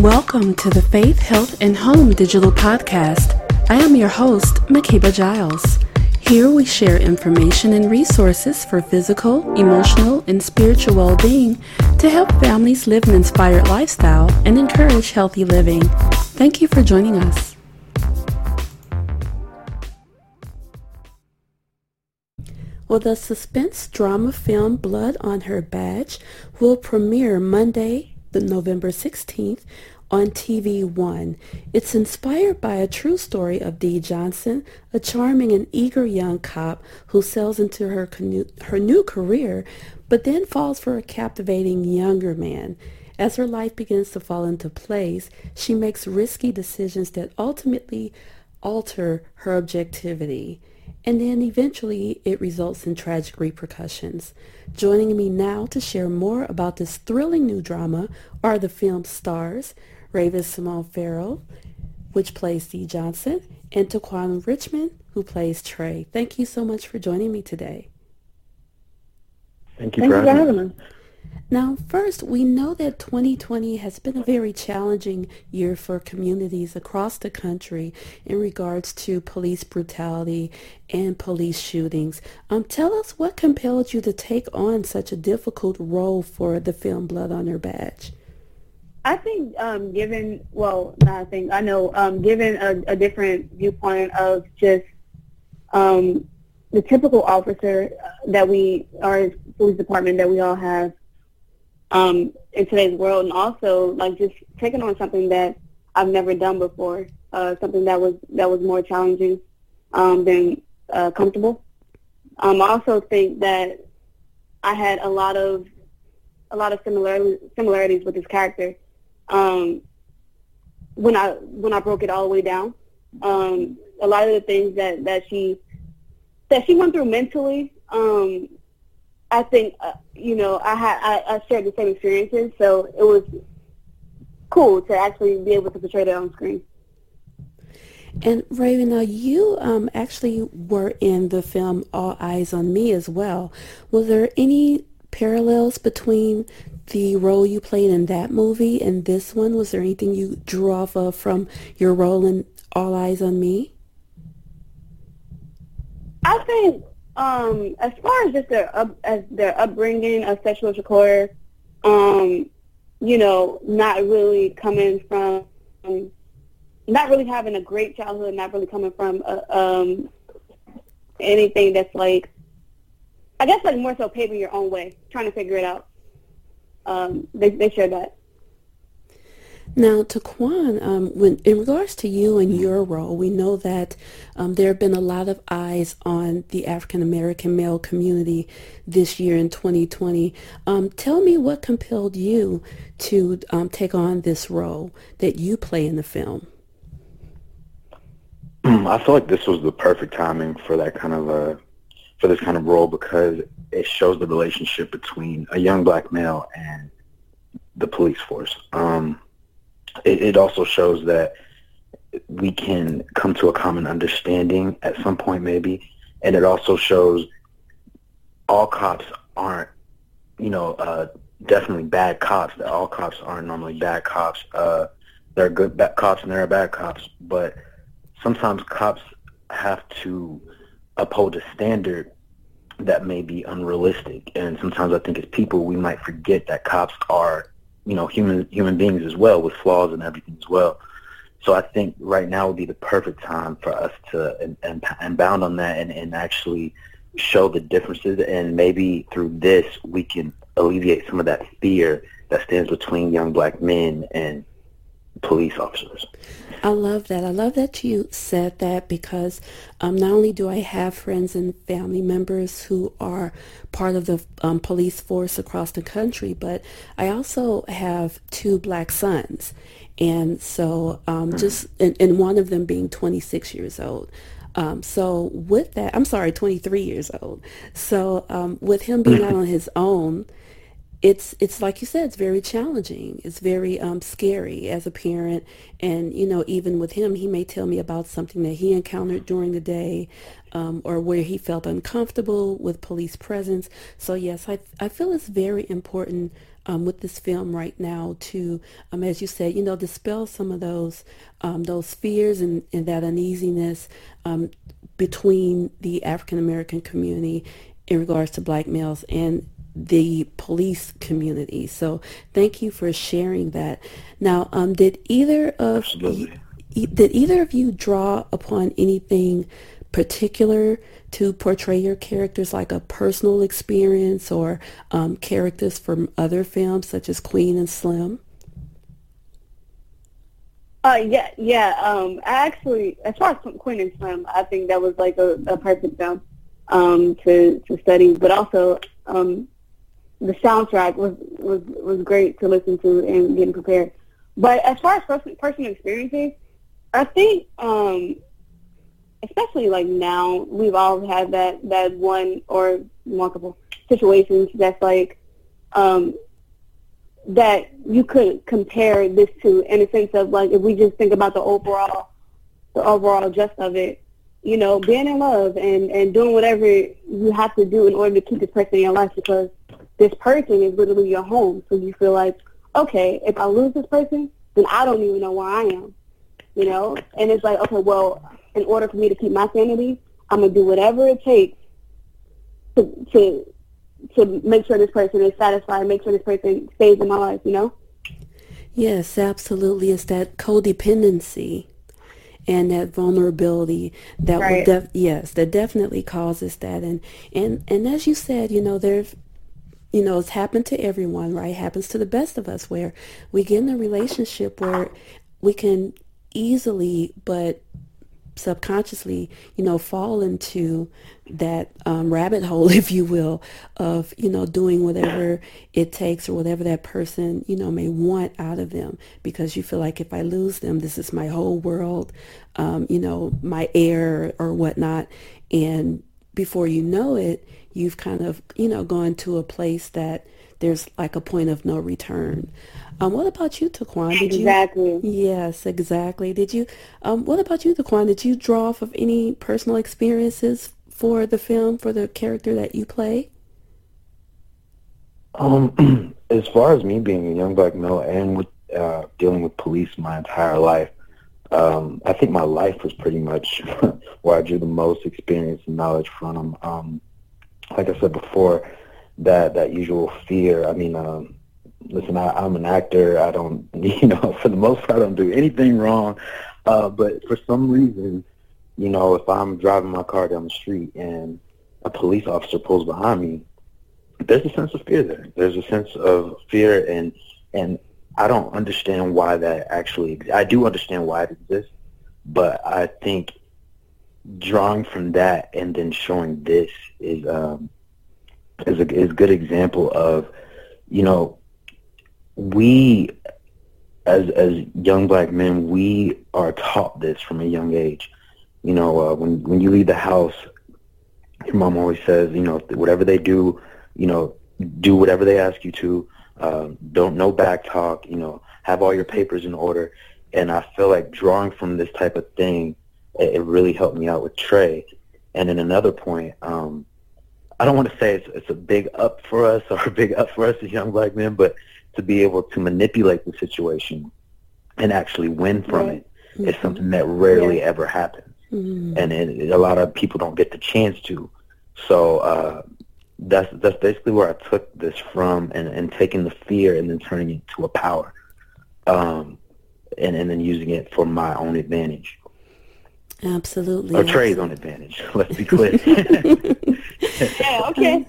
Welcome to the Faith, Health, and Home Digital Podcast. I am your host, Makeba Giles. Here we share information and resources for physical, emotional, and spiritual well being to help families live an inspired lifestyle and encourage healthy living. Thank you for joining us. Well, the suspense drama film Blood on Her Badge will premiere Monday, the November 16th on TV One. It's inspired by a true story of Dee Johnson, a charming and eager young cop who sails into her, canoe, her new career, but then falls for a captivating younger man. As her life begins to fall into place, she makes risky decisions that ultimately alter her objectivity and then eventually it results in tragic repercussions. Joining me now to share more about this thrilling new drama are the film's stars, Rayven-Symone Ferrell, which plays Dee Johnson, and Taquan Richmond, who plays Trey. Thank you so much for joining me today. Thank you Thank for having me. Now, first, we know that 2020 has been a very challenging year for communities across the country in regards to police brutality and police shootings. Um, tell us what compelled you to take on such a difficult role for the film Blood on Her Badge. I think um, given, well, not I think, I know, um, given a, a, different viewpoint of just um, the typical officer that we, our police department that we all have, um, in today's world, and also like just taking on something that I've never done before, uh, something that was that was more challenging um, than uh, comfortable. Um, I also think that I had a lot of a lot of similarities similarities with this character. Um, when I when I broke it all the way down, um, a lot of the things that that she that she went through mentally, um, I think uh, you know I had I, I shared the same experiences, so it was cool to actually be able to portray that on screen. And Rayven, now you um, actually were in the film All Eyez on Me as well. Was there any parallels between the role you played in that movie and this one? Was there anything you drew off of from your role in All Eyez on Me? I think um, as far as just their up, as their upbringing of Sekyiwa Shakur, um, you know, not really coming from, um, not really having a great childhood, not really coming from uh, um, anything that's like, I guess like more so paving your own way, trying to figure it out. Um, they they share that. Now, Taquan, um, when in regards to you and your role, we know that um, there have been a lot of eyes on the African American male community this year in 2020. Um, tell me what compelled you to um, take on this role that you play in the film. I feel like this was the perfect timing for that kind of a for this kind of role because it shows the relationship between a young black male and the police force. Um, it, it also shows that we can come to a common understanding at some point maybe. And it also shows all cops aren't you know uh definitely bad cops. That all cops aren't normally bad cops. Uh they're good bad cops and there are bad cops. But sometimes cops have to uphold a standard that may be unrealistic. And sometimes i think as people we might forget that cops are you know human human beings as well with flaws and everything as well. So I think right now would be the perfect time for us to and, and, and bound on that and, and actually show the differences and maybe through this we can alleviate some of that fear that stands between young black men and police officers. I love that. I love that you said that because um, not only do I have friends and family members who are part of the um, police force across the country, but I also have two black sons. And so um, mm. just, and, and, one of them being 26 years old. Um, so with that, I'm sorry, 23 years old. So um, with him being out on his own, it's it's like you said, it's very challenging. It's very um, scary as a parent, and you know, even with him, he may tell me about something that he encountered during the day, um, or where he felt uncomfortable with police presence. So yes, I I feel it's very important um, with this film right now to, um, as you said, you know, dispel some of those um, those fears and, and that uneasiness um, between the African American community in regards to black males and the police community. So thank you for sharing that. Now, um, did either of you, did either of you draw upon anything particular to portray your characters, like a personal experience or um, characters from other films such as Queen and Slim? Uh, yeah, yeah. Um, I actually, as far as Queen and Slim, I think that was like a, a perfect film um, to to study. But also, um, the soundtrack was was was great to listen to and getting prepared. But as far as person, personal experiences, I think, um, especially like now, we've all had that that one or multiple situations that's like um, that you could compare this to in a sense of like if we just think about the overall the overall gist of it, you know, being in love and and doing whatever you have to do in order to keep this person in your life because this person is literally your home. So you feel like, okay, if I lose this person, then I don't even know where I am. You know? And it's like, okay, well, in order for me to keep my sanity, I'm gonna do whatever it takes to to to make sure this person is satisfied, make sure this person stays in my life, you know? Yes, absolutely. It's that codependency and that vulnerability that right. will def- yes, that definitely causes that. And and and as you said, you know, there's you know, it's happened to everyone, right? It happens to the best of us where we get in a relationship where we can easily but subconsciously, you know, fall into that um, rabbit hole, if you will, of, you know, doing whatever it takes or whatever that person, you know, may want out of them because you feel like if I lose them, this is my whole world, um, you know, my air or whatnot. And before you know it, you've kind of, you know, gone to a place that there's like a point of no return. Um, what about you, Taquan? Did exactly. You, yes, exactly. Did you? Um, what about you, Taquan? Did you draw off of any personal experiences for the film for the character that you play? Um, as far as me being a young black male and with uh, dealing with police my entire life, um, I think my life was pretty much where I drew the most experience and knowledge from. Um, like I said before, that that usual fear. I mean, um, listen, I, I'm an actor. I don't, you know, for the most part, I don't do anything wrong. Uh, but for some reason, you know, if I'm driving my car down the street and a police officer pulls behind me, there's a sense of fear there. There's a sense of fear, and and I don't understand why that actually. I do understand why it exists, but I think drawing from that and then showing this is um, is a is good example of you know we as as young black men we are taught this from a young age. You know uh, when when you leave the house your mom always says you know whatever they do you know do whatever they ask you to. Uh, don't no back talk you know have all your papers in order. And I feel like drawing from this type of thing it, it really helped me out with Trey and then another point um, I don't want to say it's, it's a big up for us or a big up for us as young black men, but to be able to manipulate the situation and actually win from right. it is mm-hmm. something that rarely yeah. ever happens, mm-hmm. and it, a lot of people don't get the chance to. So uh, that's that's basically where I took this from, and, and taking the fear and then turning it to a power, um, and and then using it for my own advantage. Absolutely. Or Trey's on advantage. Let's be clear. yeah, okay.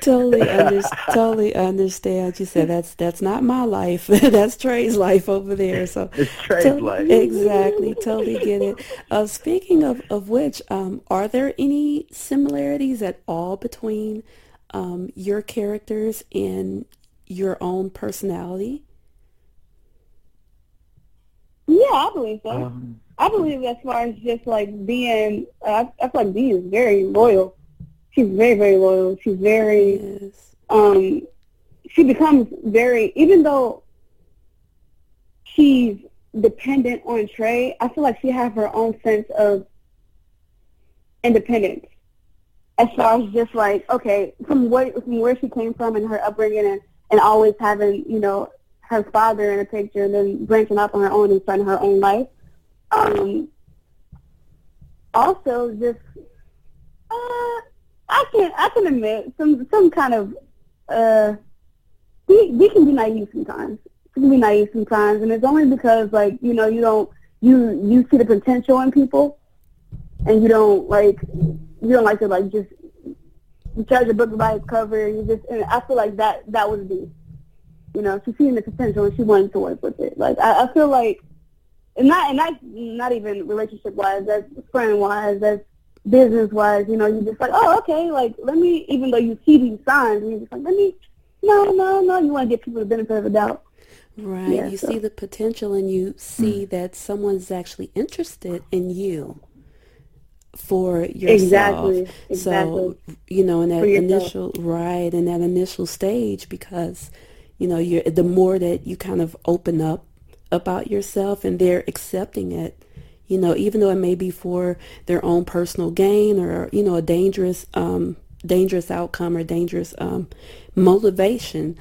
totally, under, totally understand. You said that's that's not my life. that's Trey's life over there. So it's Trey's to- life. Exactly. Totally get it. Uh, speaking of of which, um, are there any similarities at all between um, your characters and your own personality? Yeah, I believe so. Um, I believe as far as just like being, uh, I, I feel like Dee is very loyal she's very very loyal. She's very yes. um she becomes very, even though she's dependent on Trey, I feel like she has her own sense of independence. As far as just like, okay, from where, from where she came from and her upbringing and, and always having, you know, her father in a picture and then branching off on her own and starting her own life. Um, also, just uh, I can I can admit some some kind of uh, we we can be naive sometimes. We can be naive sometimes, and it's only because like you know you don't you you see the potential in people, and you don't like you don't like to like just judge a book by its cover. You just and I feel like that that was me. You know, she's seeing the potential and she wanted to work with it. Like I, I feel like, and not and that's not even relationship wise. That's friend wise. That's business wise. You know, you just like, oh, okay. Like let me. Even though you see these signs, and you're just like, let me. No, no, no. You want to give people the benefit of the doubt. Right. Yeah, you so. see the potential, and you see mm that someone's actually interested in you for yourself. Exactly. exactly. So, you know, in that initial right, in that initial stage because you know, you're the more that you kind of open up about yourself and they're accepting it, you know, even though it may be for their own personal gain or, you know, a dangerous, um, dangerous outcome or dangerous um, motivation,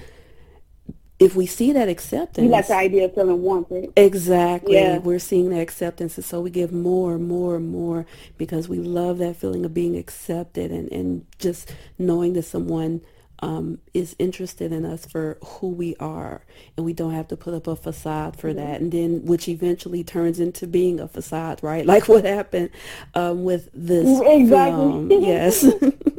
if we see that acceptance, you like the idea of feeling wanted. Exactly, yeah. we're seeing that acceptance, and so we give more, and more, and more because we love that feeling of being accepted and and just knowing that someone um, is interested in us for who we are, and we don't have to put up a facade for mm-hmm. that, and then which eventually turns into being a facade, right? Like what happened um, with this exactly. film. Yes.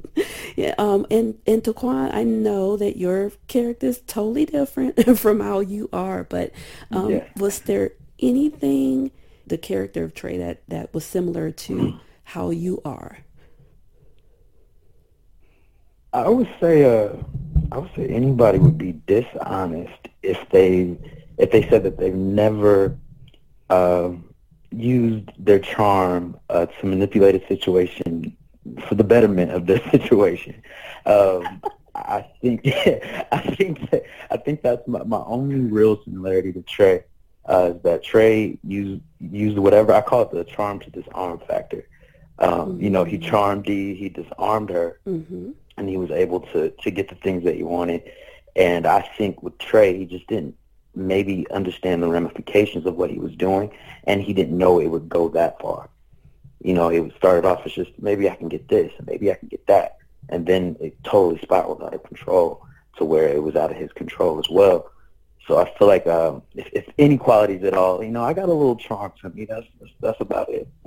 yeah. Um. And and Taquan, I know that your character is totally different from how you are, but um, yeah. was there anything the character of Trey that that was similar to how you are? I would say, uh, I would say anybody would be dishonest if they if they said that they've never uh, used their charm uh, to manipulate a situation for the betterment of their situation. Um, I think I think that, I think that's my, my only real similarity to Trey uh, is that Trey used used whatever I call it the charm to disarm factor. Um, mm-hmm. You know, he mm-hmm. charmed Dee, he disarmed her. Mm-hmm and he was able to to get the things that he wanted. And I think with Trey, he just didn't maybe understand the ramifications of what he was doing, and he didn't know it would go that far. You know, it started off as just maybe I can get this, and maybe I can get that, and then it totally spiraled out of control to where it was out of his control as well. So I feel like um, if, if any qualities at all, you know, I got a little charm to me. That's that's, that's about it.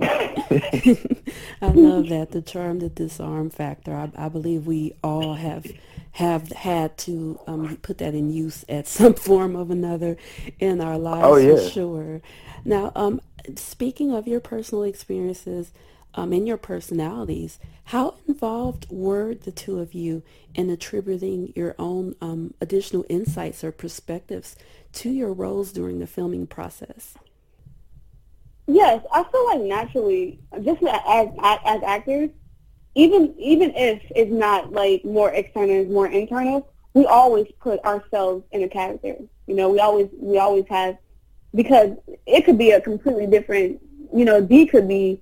I love that the charm, the disarm factor. I, I believe we all have have had to um, put that in use at some form of another in our lives oh, yeah. for sure. Now, um, speaking of your personal experiences um, your personalities, how involved were the two of you in attributing your own um, additional insights or perspectives to your roles during the filming process? Yes, I feel like naturally, just as as, as actors, even even if it's not like more external, more internal. We always put ourselves in a character. You know, we always we always have because it could be a completely different. You know, Dee could be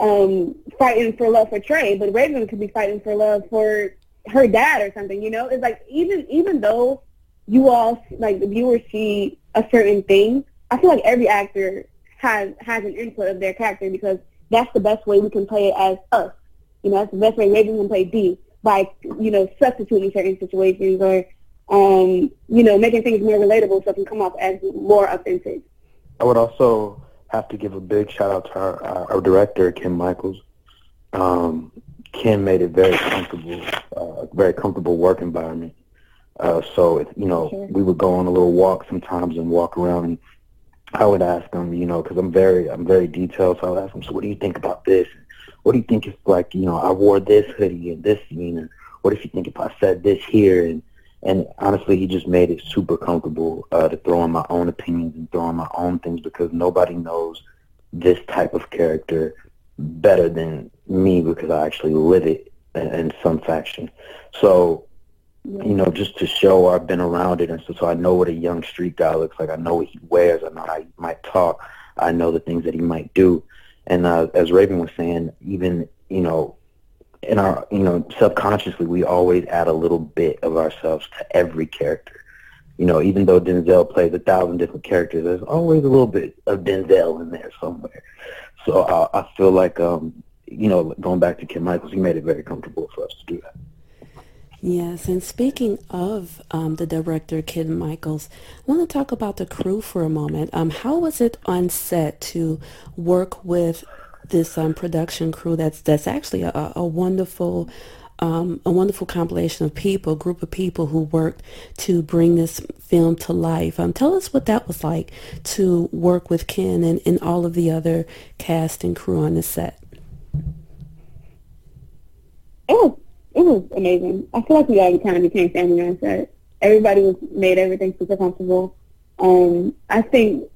um, fighting for love for Trey, but Rayven could be fighting for love for her dad or something. You know, it's like even even though you all like the viewers see a certain thing, I feel like every actor has has an input of their character because that's the best way we can play it as us. You know, that's the best way Rayven can play Dee by you know substituting certain situations or um, you know making things more relatable so it can come off as more authentic. I would also have to give a big shout out to our, our, our director, Kim Michaels. Um, Kim made it very comfortable, uh, very comfortable work environment. Uh, so, if, you know, sure. we would go on a little walk sometimes and walk around. And I would ask him, you know, because I'm very, I'm very detailed. So I would ask him, so what do you think about this? What do you think if, like, you know, I wore this hoodie and this scene? And what if you think if I said this here? And and honestly, he just made it super comfortable uh, to throw in my own opinions and throw in my own things because nobody knows this type of character better than me because I actually live it in, in some fashion. So you know, just to show I've been around it, and so, so I know what a young street guy looks like. I know what he wears. I know how he might talk. I know the things that he might do. And uh, as Rayven was saying, even you know, in our you know subconsciously, we always add a little bit of ourselves to every character. You know, even though Denzel plays a thousand different characters, there's always a little bit of Denzel in there somewhere. So I, I feel like, um, you know, going back to Kim Michaels, he made it very comfortable for us to do that. Yes, and speaking of um, the director, Kim Michaels, I want to talk about the crew for a moment. Um, how was it on set to work with this um, production crew that's that's actually a, a wonderful um, a wonderful compilation of people, group of people who worked to bring this film to life. Um, tell us what that was like to work with Ken and, and all of the other cast and crew on the set. It was it was amazing. I feel like we all kind of became family on set. Everybody was made everything super comfortable. Um, I think,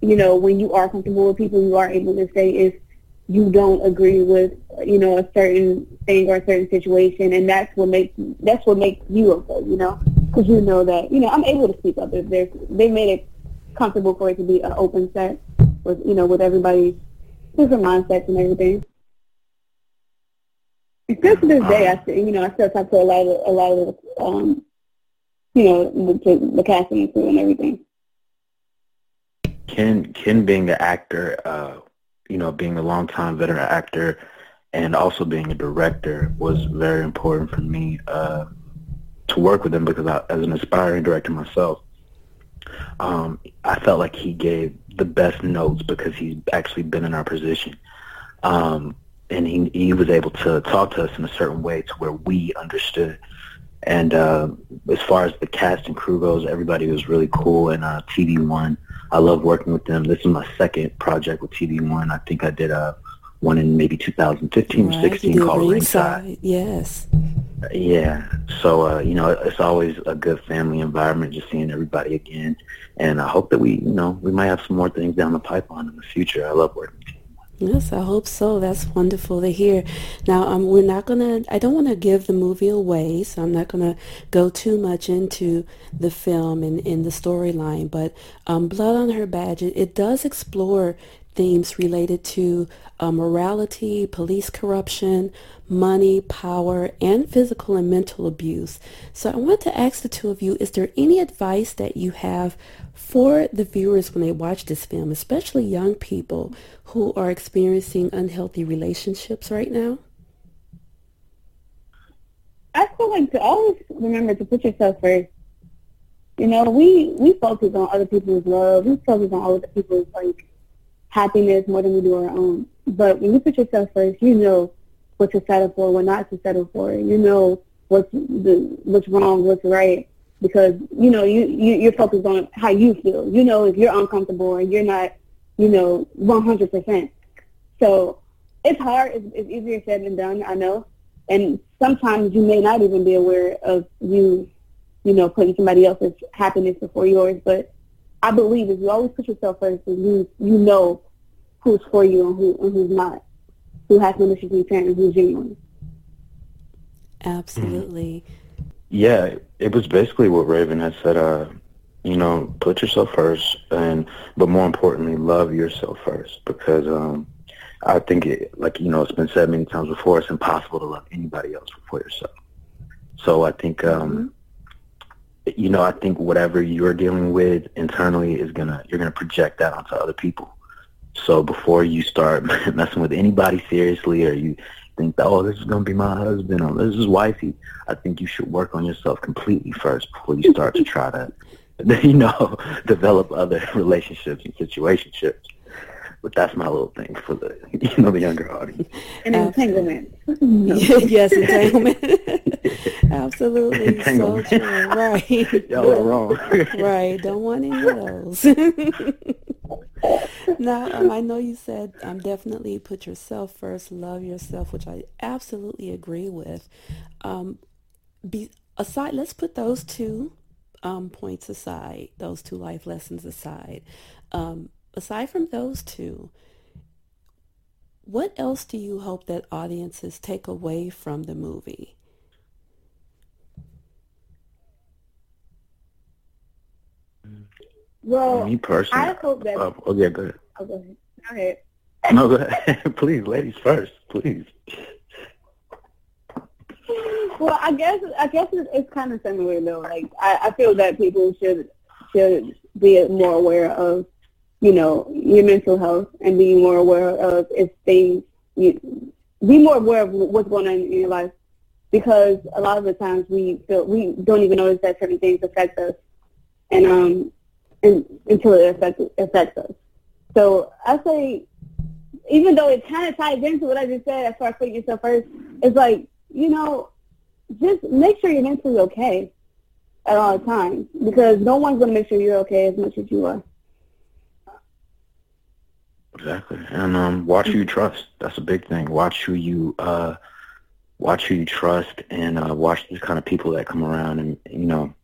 you know, when you are comfortable with people, you are able to say if you don't agree with, you know, a certain thing or a certain situation, and that's what makes that's what makes you okay, you know, because you know that, you know, I'm able to speak up if there's they made it comfortable for it to be an open set with, you know, with everybody's different mindsets and everything still to this day, I still, you know, I still talk to a lot of a lot of um, you know, the, the casting crew and everything. Ken, Ken being an actor, uh, you know, being a longtime veteran actor, and also being a director was very important for me uh, to work with him because I, as an aspiring director myself, um, I felt like he gave the best notes because he's actually been in our position. Um, and he he was able to talk to us in a certain way to where we understood. And uh, as far as the cast and crew goes, everybody was really cool. And uh, TV One, I love working with them. This is my second project with TV One. I think I did a uh, one in maybe 2015 right, or 16 called Ringside. Yes. Yeah. So uh, you know, it's always a good family environment, just seeing everybody again. And I hope that we, you know, we might have some more things down the pipeline in the future. I love working Yes, I hope so. That's wonderful to hear. Now, um, we're not going to, I don't want to give the movie away, so I'm not going to go too much into the film and, in the storyline, but um, Blood on Her Badge, it, it does explore themes related to uh, morality, police corruption, money, power, and physical and mental abuse. So I want to ask the two of you, is there any advice that you have for the viewers when they watch this film, especially young people who are experiencing unhealthy relationships right now? I feel like to always remember to put yourself first. You know, we we focus on other people's love. We focus on other people's like happiness more than we do our own. But when you put yourself first, you know what to settle for, what not to settle for. You know what's the what's wrong, what's right, because you know you, you you're focused on how you feel. You know if you're uncomfortable and you're not, you know, 100 percent. So it's hard. It's, it's easier said than done. I know, and sometimes you may not even be aware of you, you know, putting somebody else's happiness before yours. But I believe if you always put yourself first, you you know who's for you and who and who's not, who has no issues membership intent and who's genuine. Absolutely. Yeah, it was basically what Rayven had said. Uh, you know, put yourself first, and but more importantly, love yourself first because um, I think it, like you know, it's been said many times before. It's impossible to love anybody else before yourself. So I think um, mm-hmm you know, I think whatever you're dealing with internally is gonna you're gonna project that onto other people. So before you start messing with anybody seriously, or you think, that, oh, this is gonna be my husband or this is wifey, I think you should work on yourself completely first before you start to try to, you know, develop other relationships and situationships. But that's my little thing for the you know the younger audience. And entanglement. yes, entanglement. Absolutely, entanglement. so true. Right. Y'all are wrong. right. Don't want any of those. now, um, I know you said um, definitely put yourself first, love yourself, which I absolutely agree with. Um, be aside. Let's put those two um, points aside, those two life lessons aside. Um, aside from those two, what else do you hope that audiences take away from the movie? Well, me personally, I hope that. Uh, oh yeah, go ahead. Oh, go ahead. Go ahead. No, go ahead. please, ladies first, please. Well, I guess I guess it's, it's kind of similar though. Like I, I feel that people should should be more aware of, you know, your mental health and be more aware of if things you be more aware of what's going on in your life because a lot of the times we feel we don't even notice that certain things affect us and um until it affects affects us. So I say even though it kind of ties into what I just said as far as putting yourself first, it's like, you know, just make sure you're mentally okay at all times because no one's going to make sure you're okay as much as you are. Exactly, and um, watch who you trust. That's a big thing. Watch who you uh, watch who you trust, and uh, watch the kind of people that come around, and you know,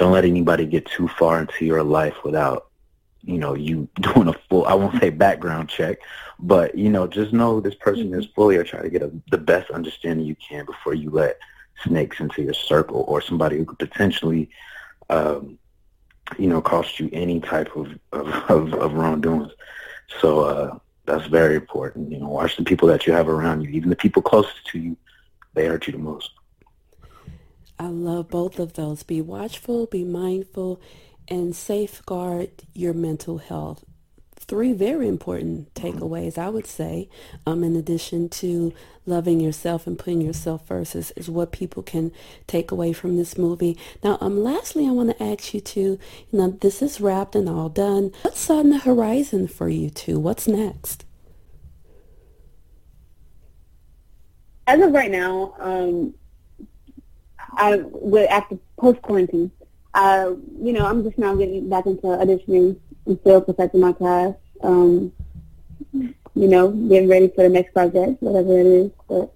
don't let anybody get too far into your life without you know you doing a full. I won't say background check, but you know, just know this person is fully, or try to get a, the best understanding you can before you let snakes into your circle or somebody who could potentially, um, you know, cost you any type of, of, of, of wrongdoings. So uh, that's very important. You know, watch the people that you have around you. Even the people closest to you, they hurt you the most. I love both of those. Be watchful, be mindful, and safeguard your mental health three very important takeaways, I would say, um, in addition to loving yourself and putting yourself first is, is what people can take away from this movie. Now, um, lastly, I want to ask you to, you know, this is wrapped and all done. What's on the horizon for you two? What's next? As of right now, um, I after post quarantine, uh, you know, I'm just now getting back into auditioning I'm still perfecting my craft. Um, you know, getting ready for the next project, whatever it is. But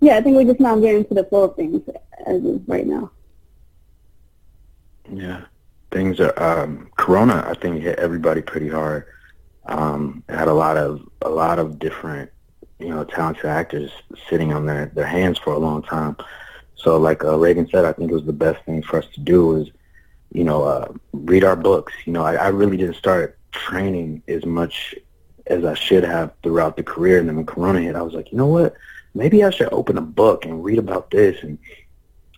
yeah, I think we're just now getting to the flow of things as of right now. Yeah, things are. Um, Corona, I think, hit everybody pretty hard. Um, it had a lot of a lot of different, you know, talented actors sitting on their their hands for a long time. So, like uh, Rayven said, I think it was the best thing for us to do was you know, uh, read our books. You know, I, I really didn't start training as much as I should have throughout the career. And then when Corona hit, I was like, you know what? Maybe I should open a book and read about this and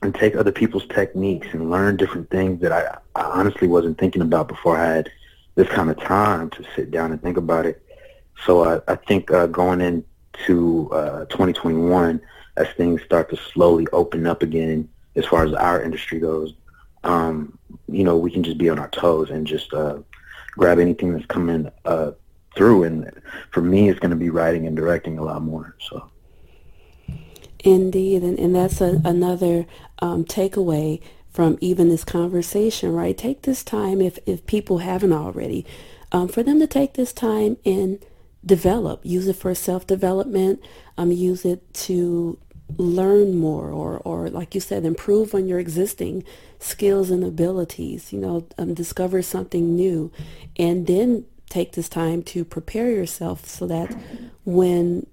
and take other people's techniques and learn different things that I, I honestly wasn't thinking about before I had this kind of time to sit down and think about it. So I, I think uh, going into uh, 2021, as things start to slowly open up again, as far as our industry goes, um, you know, we can just be on our toes and just uh, grab anything that's coming uh, through. And for me, it's going to be writing and directing a lot more. So. Indeed, and, and that's a, another um, takeaway from even this conversation, right? Take this time, if, if people haven't already, um, for them to take this time and develop. Use it for self-development. Um, use it to learn more or, or like you said, improve on your existing skills and abilities, you know, um, discover something new and then take this time to prepare yourself so that when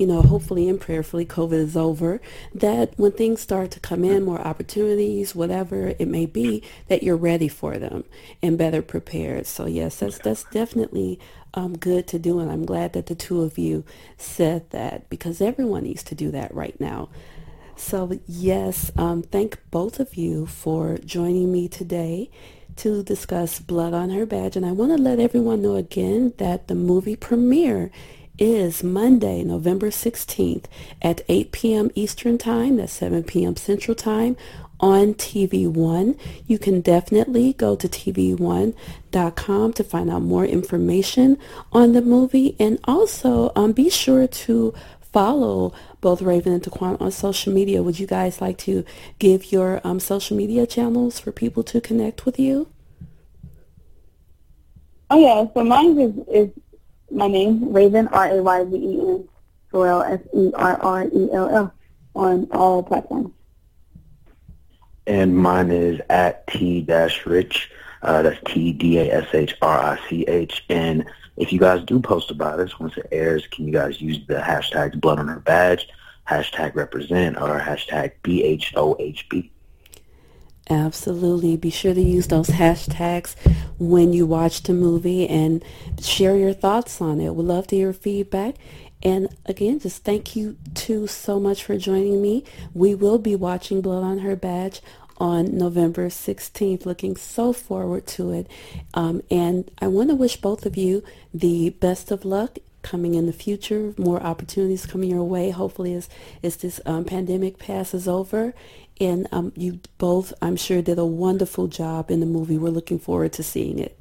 you know, hopefully and prayerfully COVID is over, that when things start to come in, more opportunities, whatever it may be, that you're ready for them and better prepared. So yes, that's that's definitely um, good to do, and I'm glad that the two of you said that because everyone needs to do that right now. So yes, um, thank both of you for joining me today to discuss Blood on Her Badge. And I want to let everyone know again that the movie premiere is Monday, November 16th at 8 p.m. Eastern Time. That's 7 p.m. Central Time on TV One. You can definitely go to TV1.com to find out more information on the movie. And also um, be sure to follow both Rayven and Taquan on social media. Would you guys like to give your um, social media channels for people to connect with you? Oh yeah, so mine is, is my name, Raven, R-A-Y-V-E-N, Ferrell, S-E-R-R-E-L-L, on all platforms. And mine is at T-Rich, uh, that's T-D-A-S-H-R-I-C-H, and if you guys do post about this once it airs, can you guys use the hashtag blood on her badge, hashtag represent, or hashtag BHOHB? Absolutely. Be sure to use those hashtags when you watch the movie and share your thoughts on it. We'd love to hear feedback. And again, just thank you two so much for joining me. We will be watching Blood on Her Badge on November 16th. Looking so forward to it. Um, and I want to wish both of you the best of luck coming in the future, more opportunities coming your way, hopefully as, as this um, pandemic passes over. And um, you both, I'm sure, did a wonderful job in the movie. We're looking forward to seeing it.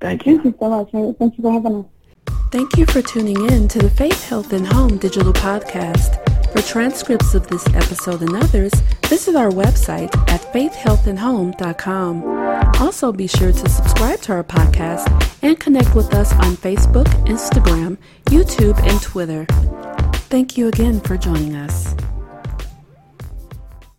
Thank you. Thank you so much. Thank you for having us. Thank you for tuning in to the Faith, Health, and Home digital podcast. For transcripts of this episode and others, visit our website at faithhealthandhome.com. Also, be sure to subscribe to our podcast and connect with us on Facebook, Instagram, YouTube, and Twitter. Thank you again for joining us.